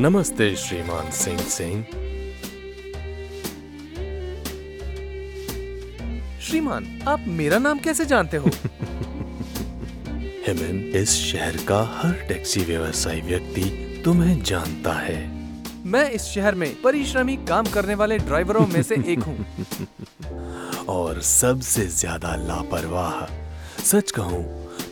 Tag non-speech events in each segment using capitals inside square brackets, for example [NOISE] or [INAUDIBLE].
नमस्ते श्रीमान सिंह सिंह। श्रीमान आप मेरा नाम कैसे जानते हो? [LAUGHS] हेमन इस शहर का हर टैक्सी व्यवसायी व्यक्ति तुम्हें जानता है। मैं इस शहर में परिश्रमी काम करने वाले ड्राइवरों में से एक हूँ। [LAUGHS] और सबसे ज़्यादा लापरवाह सच कहूँ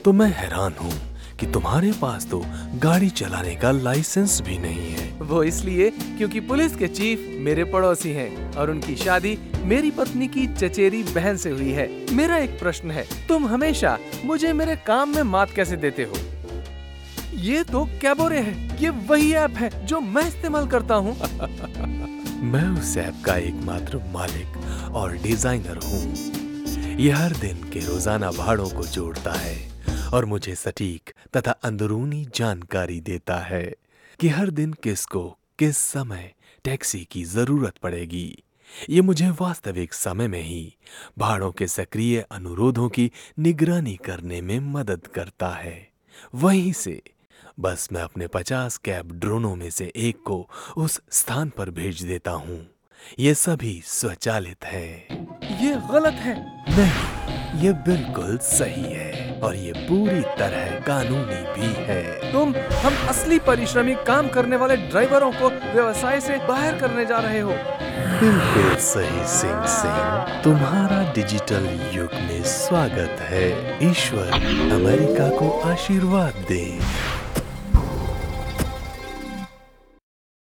तो मैं हैरान हूँ। कि तुम्हारे पास तो गाड़ी चलाने का लाइसेंस भी नहीं है। वो इसलिए क्योंकि पुलिस के चीफ मेरे पड़ोसी हैं और उनकी शादी मेरी पत्नी की चचेरी बहन से हुई है। मेरा एक प्रश्न है तुम हमेशा मुझे मेरे काम में मात कैसे देते हो? ये तो कैबोरे है ये वही ऐप है जो मैं इस्तेमाल करता हूँ। [LAUGHS] मैं उस ऐप का एकमात्र मालिक और डिज़ाइनर हूँ। ये हर दिन के रोज़ाना भाड़ों को जोड़ता है। और मुझे सटीक तथा अंदरूनी जानकारी देता है कि हर दिन किसको किस समय टैक्सी की ज़रूरत पड़ेगी। ये मुझे वास्तविक समय में ही भाड़ों के सक्रिय अनुरोधों की निगरानी करने में मदद करता है। वहीं से बस मैं अपने पचास कैब ड्रोनों में से एक को उस स्थान पर भेज देता हूँ। ये सभी स्वचालित है। ये गलत है। नहीं। ये बिल्कुल सही है और ये पूरी तरह कानूनी भी है। तुम, हम असली परिश्रमी काम करने वाले ड्राइवरों को व्यवसाय से बाहर करने जा रहे हो। बिल्कुल सही, सिंह सिंह। तुम्हारा डिजिटल युग में स्वागत है। ईश्वर अमेरिका को आशीर्वाद दे।